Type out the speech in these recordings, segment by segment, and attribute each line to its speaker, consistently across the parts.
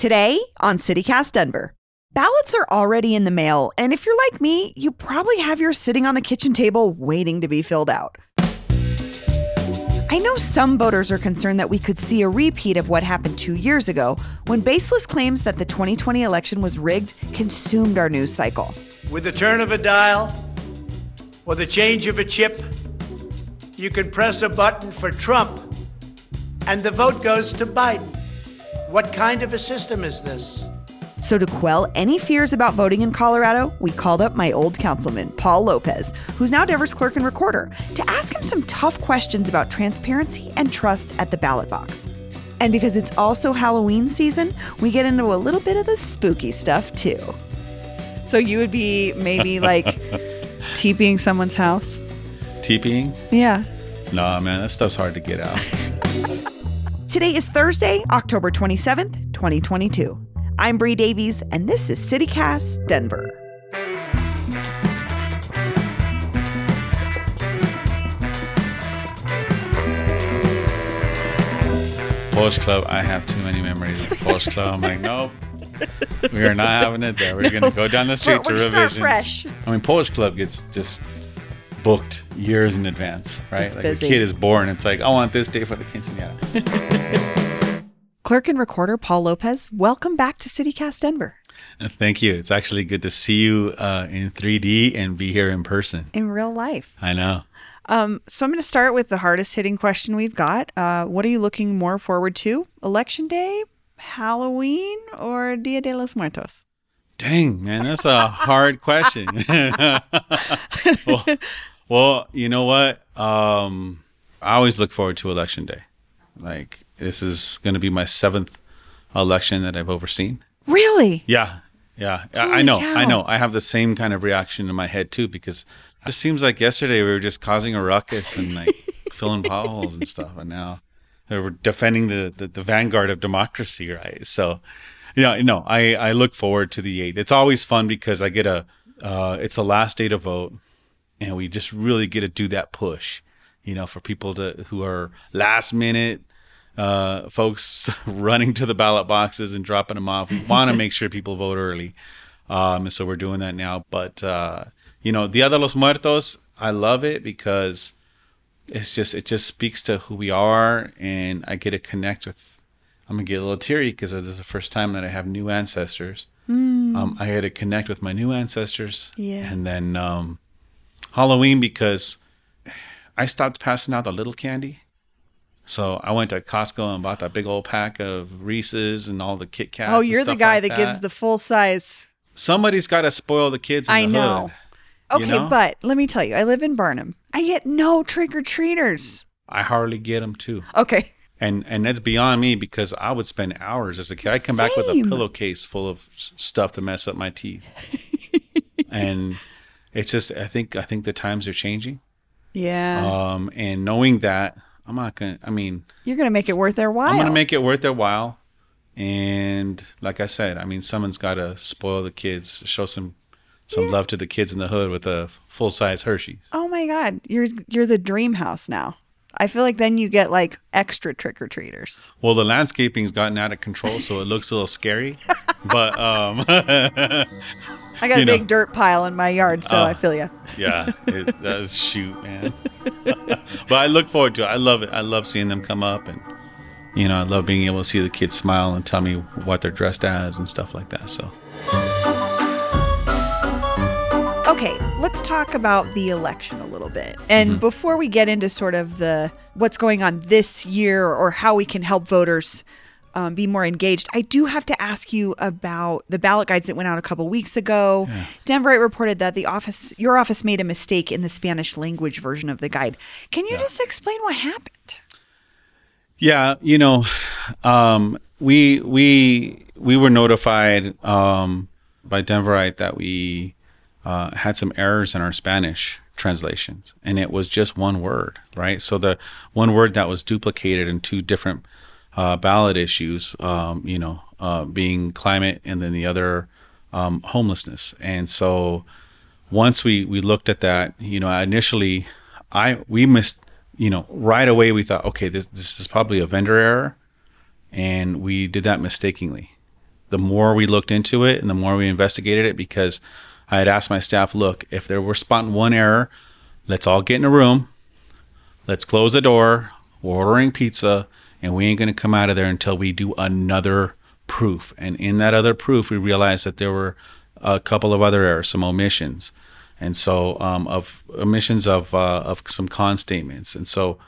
Speaker 1: Today on CityCast Denver. Ballots are already in the mail, and if you're like me, you probably have yours sitting on the kitchen table waiting to be filled out. I know some voters are concerned that we could see a repeat of what happened two years ago when baseless claims that the 2020 election was rigged consumed our news cycle.
Speaker 2: With the turn of a dial or the change of a chip, you can press a button for Trump and the vote goes to Biden. What kind of a system is this?
Speaker 1: So, to quell any fears about voting in Colorado, we called up my old councilman, Paul Lopez, who's now Denver's clerk and recorder, to ask him some tough questions about transparency and trust at the ballot box. And because it's also Halloween season, we get into a little bit of the spooky stuff too. So, you would be maybe like TPing someone's house?
Speaker 3: TPing?
Speaker 1: Yeah.
Speaker 3: Nah, man, that stuff's hard to get out.
Speaker 1: Today is Thursday, October 27th, 2022. I'm Bree Davies, and this is CityCast Denver.
Speaker 3: Polish Club, I have too many memories of Polish Club. I'm like, nope. We are not having it there. We're gonna go down the street
Speaker 1: We're-
Speaker 3: to
Speaker 1: we're start
Speaker 3: revision.
Speaker 1: fresh.
Speaker 3: I mean, Polish Club gets just booked years in advance, right?
Speaker 1: It's
Speaker 3: like
Speaker 1: busy.
Speaker 3: a kid is born, it's like, I want this day for the quinceañera.
Speaker 1: Clerk and recorder Paul Lopez, welcome back to CityCast Denver.
Speaker 3: Thank you. It's actually good to see you uh, in 3D and be here in person.
Speaker 1: In real life.
Speaker 3: I know.
Speaker 1: Um, so I'm going to start with the hardest hitting question we've got. Uh, what are you looking more forward to? Election Day, Halloween, or Dia de los Muertos?
Speaker 3: Dang, man, that's a hard question. well, well, you know what? Um, I always look forward to election day. Like this is going to be my seventh election that I've overseen.
Speaker 1: Really?
Speaker 3: Yeah, yeah, I- I know,
Speaker 1: cow.
Speaker 3: I know. I have the same kind of reaction in my head too because it just seems like yesterday we were just causing a ruckus and like filling potholes and stuff, and now we're defending the, the the vanguard of democracy, right? So, yeah, no, I I look forward to the eighth. It's always fun because I get a uh, it's the last day to vote, and we just really get to do that push, you know, for people to who are last minute uh, folks running to the ballot boxes and dropping them off. We want to make sure people vote early. Um, and so we're doing that now. But, uh, you know, Dia de los Muertos, I love it because it's just, it just speaks to who we are. And I get to connect with, I'm going to get a little teary because this is the first time that I have new ancestors. Um, I had to connect with my new ancestors.
Speaker 1: Yeah.
Speaker 3: And then um, Halloween because I stopped passing out the little candy. So I went to Costco and bought that big old pack of Reese's and all the Kit Kats.
Speaker 1: oh, you're the guy
Speaker 3: like
Speaker 1: that, gives the full size.
Speaker 3: Somebody's got to spoil the kids. In
Speaker 1: I
Speaker 3: the
Speaker 1: know.
Speaker 3: Hood,
Speaker 1: Okay,
Speaker 3: you know?
Speaker 1: but let me tell you, I live in Barnum. I get no trick or treaters.
Speaker 3: I hardly get them too,
Speaker 1: Okay.
Speaker 3: and and that's beyond me because I would spend hours as a kid. I come back with a pillowcase full of stuff to mess up my teeth, and it's just I think I think the times are changing.
Speaker 1: Yeah.
Speaker 3: Um, and knowing that I'm not gonna. I mean,
Speaker 1: you're going to make it worth their while.
Speaker 3: I'm gonna make it worth their while. And like I said, I mean, someone's got to spoil the kids, show some some love to the kids in the hood with a full size Hershey's.
Speaker 1: Oh my god, you're you're the dream house now. I feel like then you get like extra trick or treaters.
Speaker 3: Well, the landscaping's gotten out of control, so it looks a little scary. But um,
Speaker 1: I got a
Speaker 3: know.
Speaker 1: big dirt pile in my yard, so
Speaker 3: Oh.
Speaker 1: I feel you.
Speaker 3: yeah, it does shoot, man. but I look forward to it. I love it. I love seeing them come up, and you know, I love being able to see the kids smile and tell me what they're dressed as and stuff like that. So.
Speaker 1: Okay, let's talk about the election a little bit. And
Speaker 3: Mm-hmm.
Speaker 1: before we get into sort of the what's going on this year or how we can help voters um, be more engaged, I do have to ask you about the ballot guides that went out a couple weeks ago. Denverite reported that the office, your office, made a mistake in the Spanish language version of the guide. Can you just explain what happened?
Speaker 3: Yeah, you know, um, we we we were notified um, by Denverite that we uh, had some errors in our Spanish translations, and it was just one word, right? So the one word that was duplicated in two different uh, ballot issues, um, you know, uh, being climate, and then the other um, homelessness, and so once we we looked at that, you know, initially I we missed, you know, right away we thought, okay, this this is probably a vendor error, and we did that mistakenly. the more we looked into it and the more we investigated it, because I had asked my staff, look, if there were spotting one error, let's all get in a room, let's close the door, we're ordering pizza, and we ain't gonna come out of there until we do another proof. And in that other proof, we realized that there were a couple of other errors, some omissions, and so um, of omissions of uh, of some con statements. And so,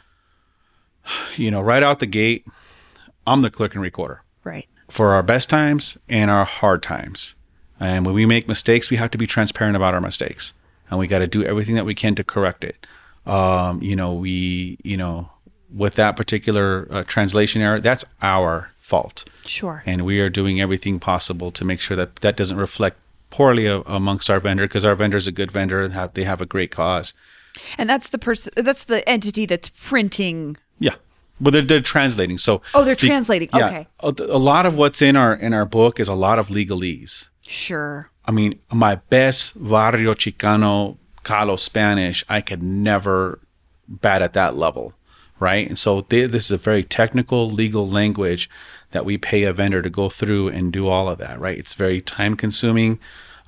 Speaker 3: you know, right out the gate, I'm the clerk and recorder
Speaker 1: Right.
Speaker 3: for our best times and our hard times. And when we make mistakes, we have to be transparent about our mistakes, and we got to do everything that we can to correct it. Um, you know, we, you know, with that particular uh, translation error, that's our fault
Speaker 1: Sure.
Speaker 3: and we are doing everything possible to make sure that that doesn't reflect poorly a- amongst our vendor because our vendor is a good vendor and have they have a great cause.
Speaker 1: And that's the person. That's the entity that's printing.
Speaker 3: Yeah, but they're, they're translating. So
Speaker 1: Oh, they're translating. Okay.
Speaker 3: a, a lot of what's in our in our book is a lot of legalese.
Speaker 1: Sure.
Speaker 3: I mean, my best barrio chicano calo Spanish, I could never bat at that level, right? And so they, this is a very technical legal language that we pay a vendor to go through and do all of that, right? It's very time consuming,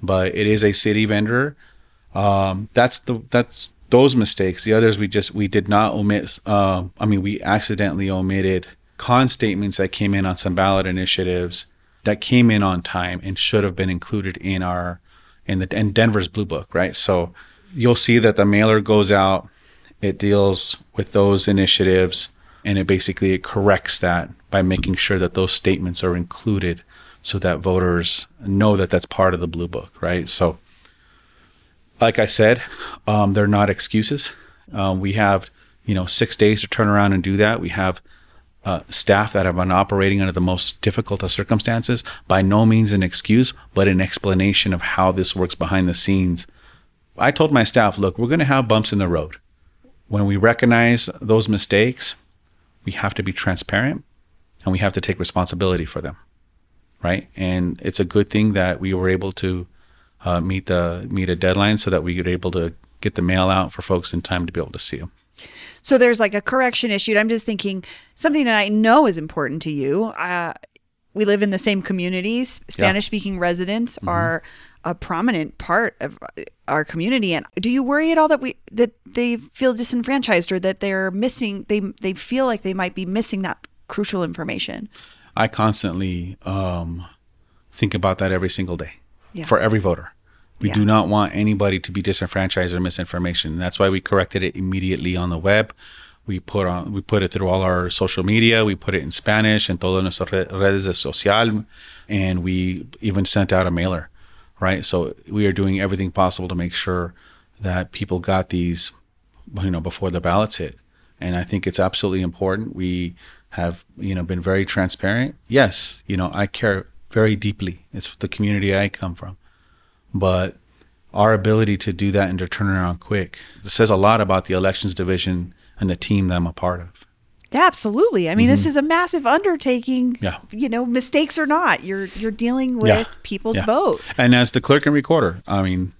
Speaker 3: but it is a city vendor. Um, that's the that's those mistakes. The others we just we did not omit. Uh, I mean, we accidentally omitted con statements that came in on some ballot initiatives that came in on time and should have been included in our in the in Denver's blue book, right? So you'll see that the mailer goes out. It deals with those initiatives and it basically it corrects that by making sure that those statements are included so that voters know that that's part of the blue book, right? So like I said, um, they're not excuses. Um, we have, you know, six days to turn around and do that. We have uh, staff that have been operating under the most difficult of circumstances. By no means an excuse, but an explanation of how this works behind the scenes. I told my staff, look, we're going to have bumps in the road. When we recognize those mistakes, we have to be transparent and we have to take responsibility for them. Right. And it's a good thing that we were able to uh, meet the meet a deadline so that we were able to get the mail out for folks in time to be able to see them.
Speaker 1: So there's like a correction issued. I'm just thinking something that I know is important to you. Uh, we live in the same communities. Spanish speaking residents are a prominent part of our community. And do you worry at all that we that they feel disenfranchised or that they're missing? They they feel like they might be missing that crucial information.
Speaker 3: I constantly um, think about that every single day
Speaker 1: Yeah.
Speaker 3: for every voter. We
Speaker 1: Yeah.
Speaker 3: do not want anybody to be disenfranchised or misinformation. And that's why we corrected it immediately on the web. We put on we put it through all our social media. We put it in Spanish and todas nuestras redes de social, and we even sent out a mailer, right? So we are doing everything possible to make sure that people got these, you know, before the ballots hit. And I think it's absolutely important. We have, you know, been very transparent. Yes, you know, I care very deeply. It's the community I come from but our ability to do that and to turn around quick it says a lot about the elections division and the team that I'm a part of.
Speaker 1: Yeah, absolutely. I mean, this is a massive undertaking.
Speaker 3: Mm-hmm. Yeah.
Speaker 1: You know, mistakes or not, you're you're dealing with
Speaker 3: Yeah.
Speaker 1: people's
Speaker 3: Yeah.
Speaker 1: vote.
Speaker 3: And as the clerk and recorder, I mean,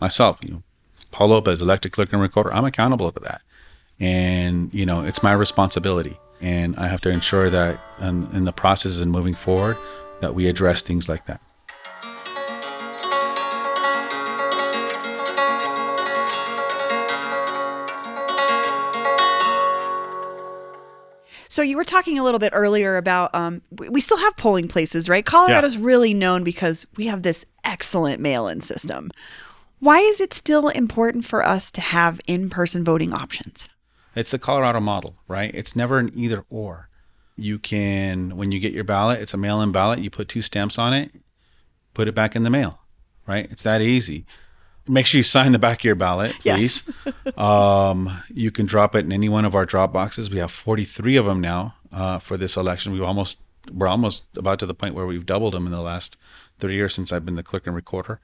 Speaker 3: myself, you know, Paul Lopez, elected clerk and recorder, I'm accountable for that. And, you know, it's my responsibility. And I have to ensure that in, in the process and moving forward, that we address things like that.
Speaker 1: So you were talking a little bit earlier about um, we still have polling places, right? Colorado's really known because we have this excellent mail-in system. Why is it still important for us to have in-person voting options?
Speaker 3: It's the Colorado model, right? It's never an either or. You can, when you get your ballot, it's a mail in ballot, you put two stamps on it, put it back in the mail, right? It's that easy. Make sure you sign the back of your ballot,
Speaker 1: Yes.
Speaker 3: please. um, you can drop it in any one of our drop boxes. We have 43 of them now uh, for this election. We've almost, we're almost about to the point where we've doubled them in the last three years since I've been the clerk and recorder.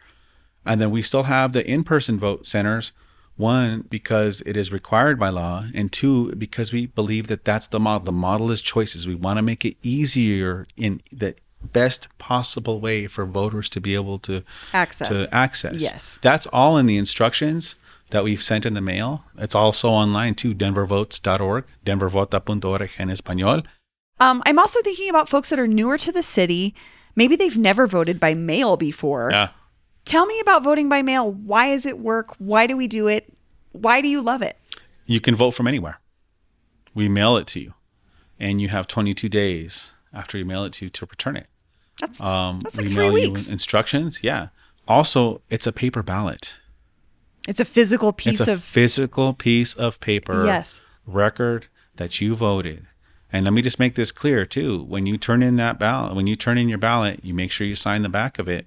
Speaker 3: And then we still have the in person vote centers. One, because it is required by law, and two, because we believe that that's the model. The model is choices. We want to make it easier in the best possible way for voters to be able to
Speaker 1: Access.
Speaker 3: To access.
Speaker 1: Yes.
Speaker 3: That's all in the instructions that we've sent in the mail. It's also online too, denvervotes.org, denvervota.org en español.
Speaker 1: Um, I'm also thinking about folks that are newer to the city. Maybe they've never voted by mail before.
Speaker 3: Yeah.
Speaker 1: Tell me about voting by mail. Why does it work? Why do we do it? Why do you love it?
Speaker 3: You can vote from anywhere. We mail it to you, and you have 22 days after you mail it to you to return it.
Speaker 1: That's
Speaker 3: Um,
Speaker 1: That's like
Speaker 3: we
Speaker 1: three
Speaker 3: mail
Speaker 1: weeks.
Speaker 3: you instructions. Yeah. Also, it's a paper ballot.
Speaker 1: it's a physical piece of
Speaker 3: it's a
Speaker 1: of
Speaker 3: physical piece of paper
Speaker 1: Yes.
Speaker 3: record that you voted. And let me just make this clear too. When you turn in that ballot, when you turn in your ballot, you make sure you sign the back of it.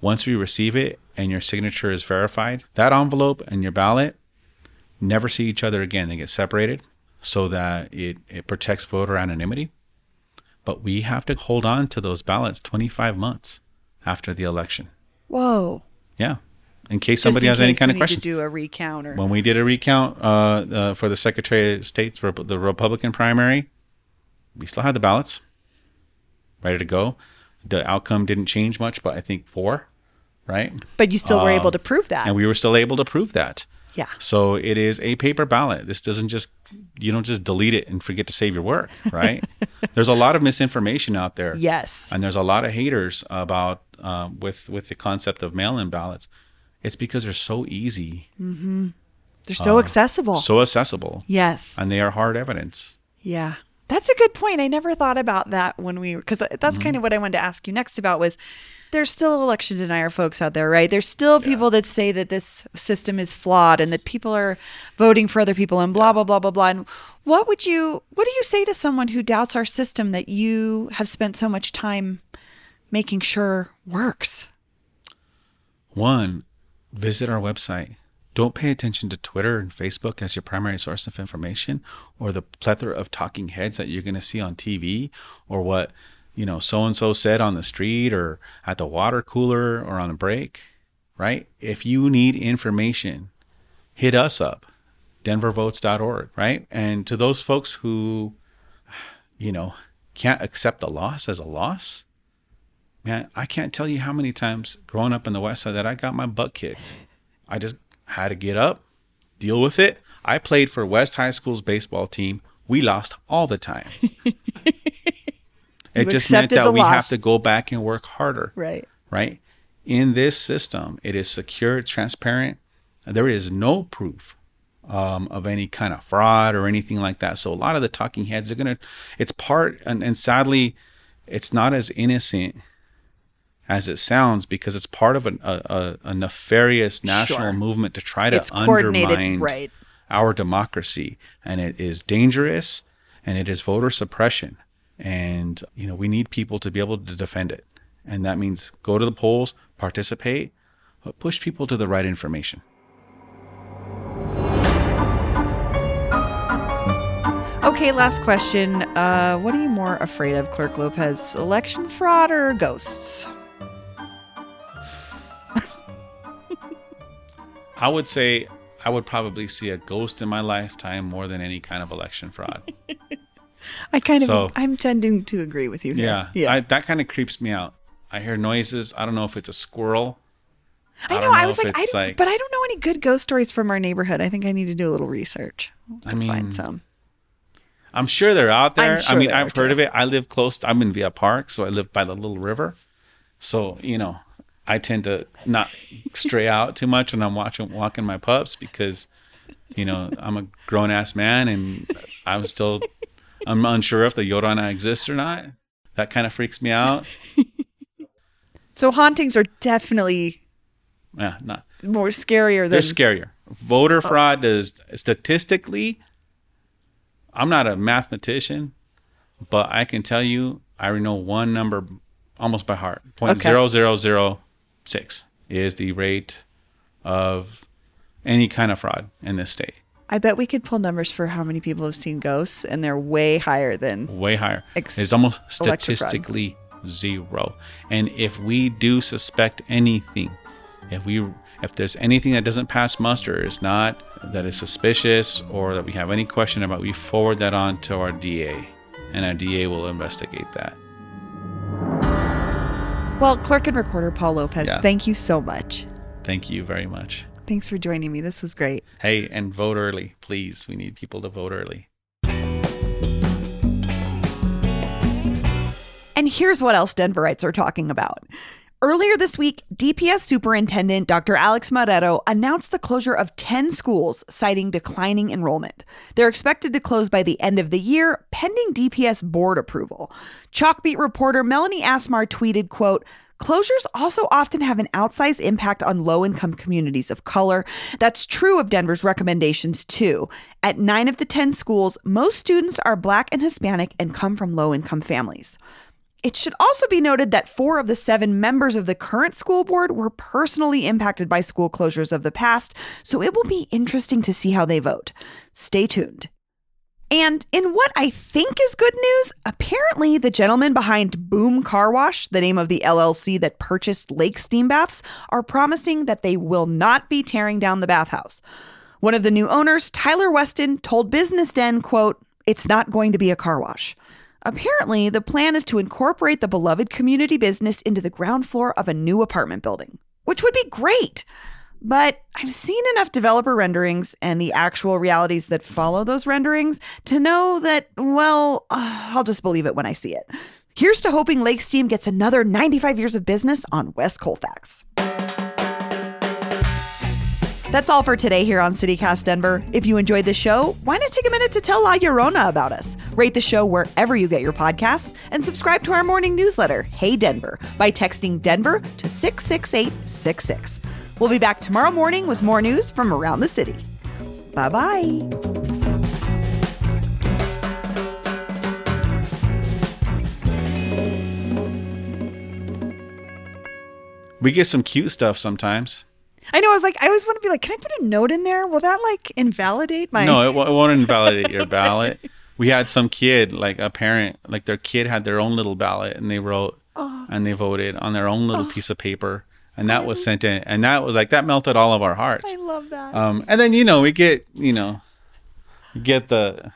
Speaker 3: Once we receive it and your signature is verified, that envelope and your ballot never see each other again. They get separated so that it, it protects voter anonymity. But we have to hold on to those ballots 25 months after the election.
Speaker 1: whoa.
Speaker 3: Yeah. In case somebody
Speaker 1: in
Speaker 3: has any
Speaker 1: case
Speaker 3: kind
Speaker 1: we
Speaker 3: of questions.
Speaker 1: to do a recount or
Speaker 3: when we did a recount uh, uh, for the Secretary of State's Rep- the Republican primary, we still had the ballots ready to go. The outcome didn't change much, but I think four, right?
Speaker 1: but you still were able to prove that.
Speaker 3: And we were still able to prove that.
Speaker 1: Yeah.
Speaker 3: So it is a paper ballot. This doesn't just you don't just delete it and forget to save your work, right? there's a lot of misinformation out there.
Speaker 1: Yes.
Speaker 3: and there's a lot of haters about um, with with the concept of mail-in ballots. It's because they're so easy, Mm-hmm.
Speaker 1: They're so accessible.
Speaker 3: uh, so accessible,
Speaker 1: yes.
Speaker 3: and they are hard evidence.
Speaker 1: Yeah. That's a good point. I never thought about that when we because that's
Speaker 3: Mm-hmm.
Speaker 1: kind of what I wanted to ask you next about was there's still election denier folks out there, right? There's still people that say that this system is flawed and that people are voting for other people and blah blah blah blah blah. And what would you what do you say to someone who doubts our system that you have spent so much time making sure works?
Speaker 3: One, visit our website. Don't pay attention to Twitter and Facebook as your primary source of information or the plethora of talking heads that you're going to see on TV or what, you know, so and so said on the street or at the water cooler or on a break, right? If you need information, hit us up, denvervotes.org, right? And to those folks who, you know, can't accept a loss as a loss, man, I can't tell you how many times growing up in the West Side that I got my butt kicked. I just had to get up, deal with it. I played for West High School's baseball team. We lost all the time. it just meant that we have to go back and work harder
Speaker 1: Right.
Speaker 3: right? In this system, it is secure, transparent. There is no proof um, of any kind of fraud or anything like that. So a lot of the talking heads are gonna. It's part, and, and sadly, it's not as innocent as it sounds because it's part of an, a, a, a nefarious national
Speaker 1: Sure.
Speaker 3: movement to try to
Speaker 1: It's
Speaker 3: undermine
Speaker 1: right.
Speaker 3: our democracy, and it is dangerous, and it is voter suppression, and you know we need people to be able to defend it, and that means go to the polls, participate, but push people to the right information.
Speaker 1: Okay, last question. Uh, what are you more afraid of, Clerk Lopez? Election fraud or ghosts?
Speaker 3: I would say I would probably see a ghost in my lifetime more than any kind of election fraud.
Speaker 1: I kind of, I'm tending to agree with you. Here.
Speaker 3: yeah,
Speaker 1: yeah.
Speaker 3: I, that kind of creeps me out. I hear noises. I don't know if it's a squirrel.
Speaker 1: I know.
Speaker 3: don't
Speaker 1: I was like, I don't-
Speaker 3: like-
Speaker 1: but I don't know any good ghost stories from our neighborhood. I think I need to do a little research.
Speaker 3: I
Speaker 1: to
Speaker 3: mean,
Speaker 1: find some.
Speaker 3: I'm sure they're out there.
Speaker 1: Sure
Speaker 3: I mean, I've heard
Speaker 1: too.
Speaker 3: of it. I live close. I'm in Villa Park, so I live by the little river. So you know, I tend to not stray out too much when I'm watching walking my pups because, you know, I'm a grown ass man and I'm still I'm unsure if the Llorona exists or not. That kind of freaks me out.
Speaker 1: So hauntings are definitely
Speaker 3: Yeah, not
Speaker 1: more scarier than
Speaker 3: they're scarier. Voter oh. fraud is statistically. I'm not a mathematician, but I can tell you I know one number almost by heart. Point zero zero zero six is the rate of any kind of fraud in this state.
Speaker 1: I bet we could pull numbers for how many people have seen ghosts, and they're way higher than.
Speaker 3: Way higher.
Speaker 1: Ex-
Speaker 3: it's almost statistically zero. And if we do suspect anything, if we if there's anything that doesn't pass muster, is not that is suspicious or that we have any question about, we forward that on to our DA, and our DA will investigate that.
Speaker 1: Well, clerk and recorder Paul Lopez,
Speaker 3: Yeah.
Speaker 1: thank you so much.
Speaker 3: Thank you very much.
Speaker 1: Thanks for joining me. This was great.
Speaker 3: Hey, and vote early, please. We need people to vote early.
Speaker 1: And here's what else Denverites are talking about. Earlier this week, DPS Superintendent Dr. Alex Marrero announced the closure of 10 schools, citing declining enrollment. They're expected to close by the end of the year, pending DPS board approval. Chalkbeat reporter Melanie Asmar tweeted, quote, Closures also often have an outsized impact on low income communities of color. That's true of Denver's recommendations, too. At nine of the 10 schools, most students are Black and Hispanic and come from low income families. It should also be noted that four of the seven members of the current school board were personally impacted by school closures of the past, so it will be interesting to see how they vote. Stay tuned. And in what I think is good news, apparently the gentlemen behind Boom Car Wash, the name of the LLC that purchased Lake Steam Baths, are promising that they will not be tearing down the bathhouse. One of the new owners, Tyler Weston, told Business Den, quote, "It's not going to be a car wash." Apparently, the plan is to incorporate the beloved community business into the ground floor of a new apartment building, which would be great. But I've seen enough developer renderings and the actual realities that follow those renderings to know that, well, uh, I'll just believe it when I see it. Here's to hoping Lake Steam gets another 95 years of business on West Colfax. That's all for today here on CityCast Denver. If you enjoyed the show, why not take a minute to tell La Llorona about us? Rate the show wherever you get your podcasts and subscribe to our morning newsletter, Hey Denver, by texting Denver to 66866. We'll be back tomorrow morning with more news from around the city. Bye bye.
Speaker 3: We get some cute stuff sometimes.
Speaker 1: I know. I was like, I always want to be like, can I put a note in there? Will that like invalidate my?
Speaker 3: No, it, wo- it won't invalidate your ballot. We had some kid, like a parent, like their kid had their own little ballot and they wrote and they voted on their own little piece of paper. And that was sent in. And that was like, that melted all of our hearts.
Speaker 1: I love that.
Speaker 3: Um, and then, you know, we get, you know, get the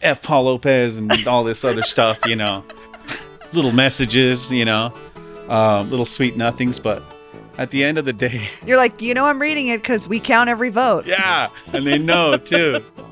Speaker 3: F. Paul Lopez and all this other stuff, you know, little messages, you know, um, little sweet nothings. But at the end of the day,
Speaker 1: You're like, you know, I'm reading it because we count every vote.
Speaker 3: yeah. And they know too.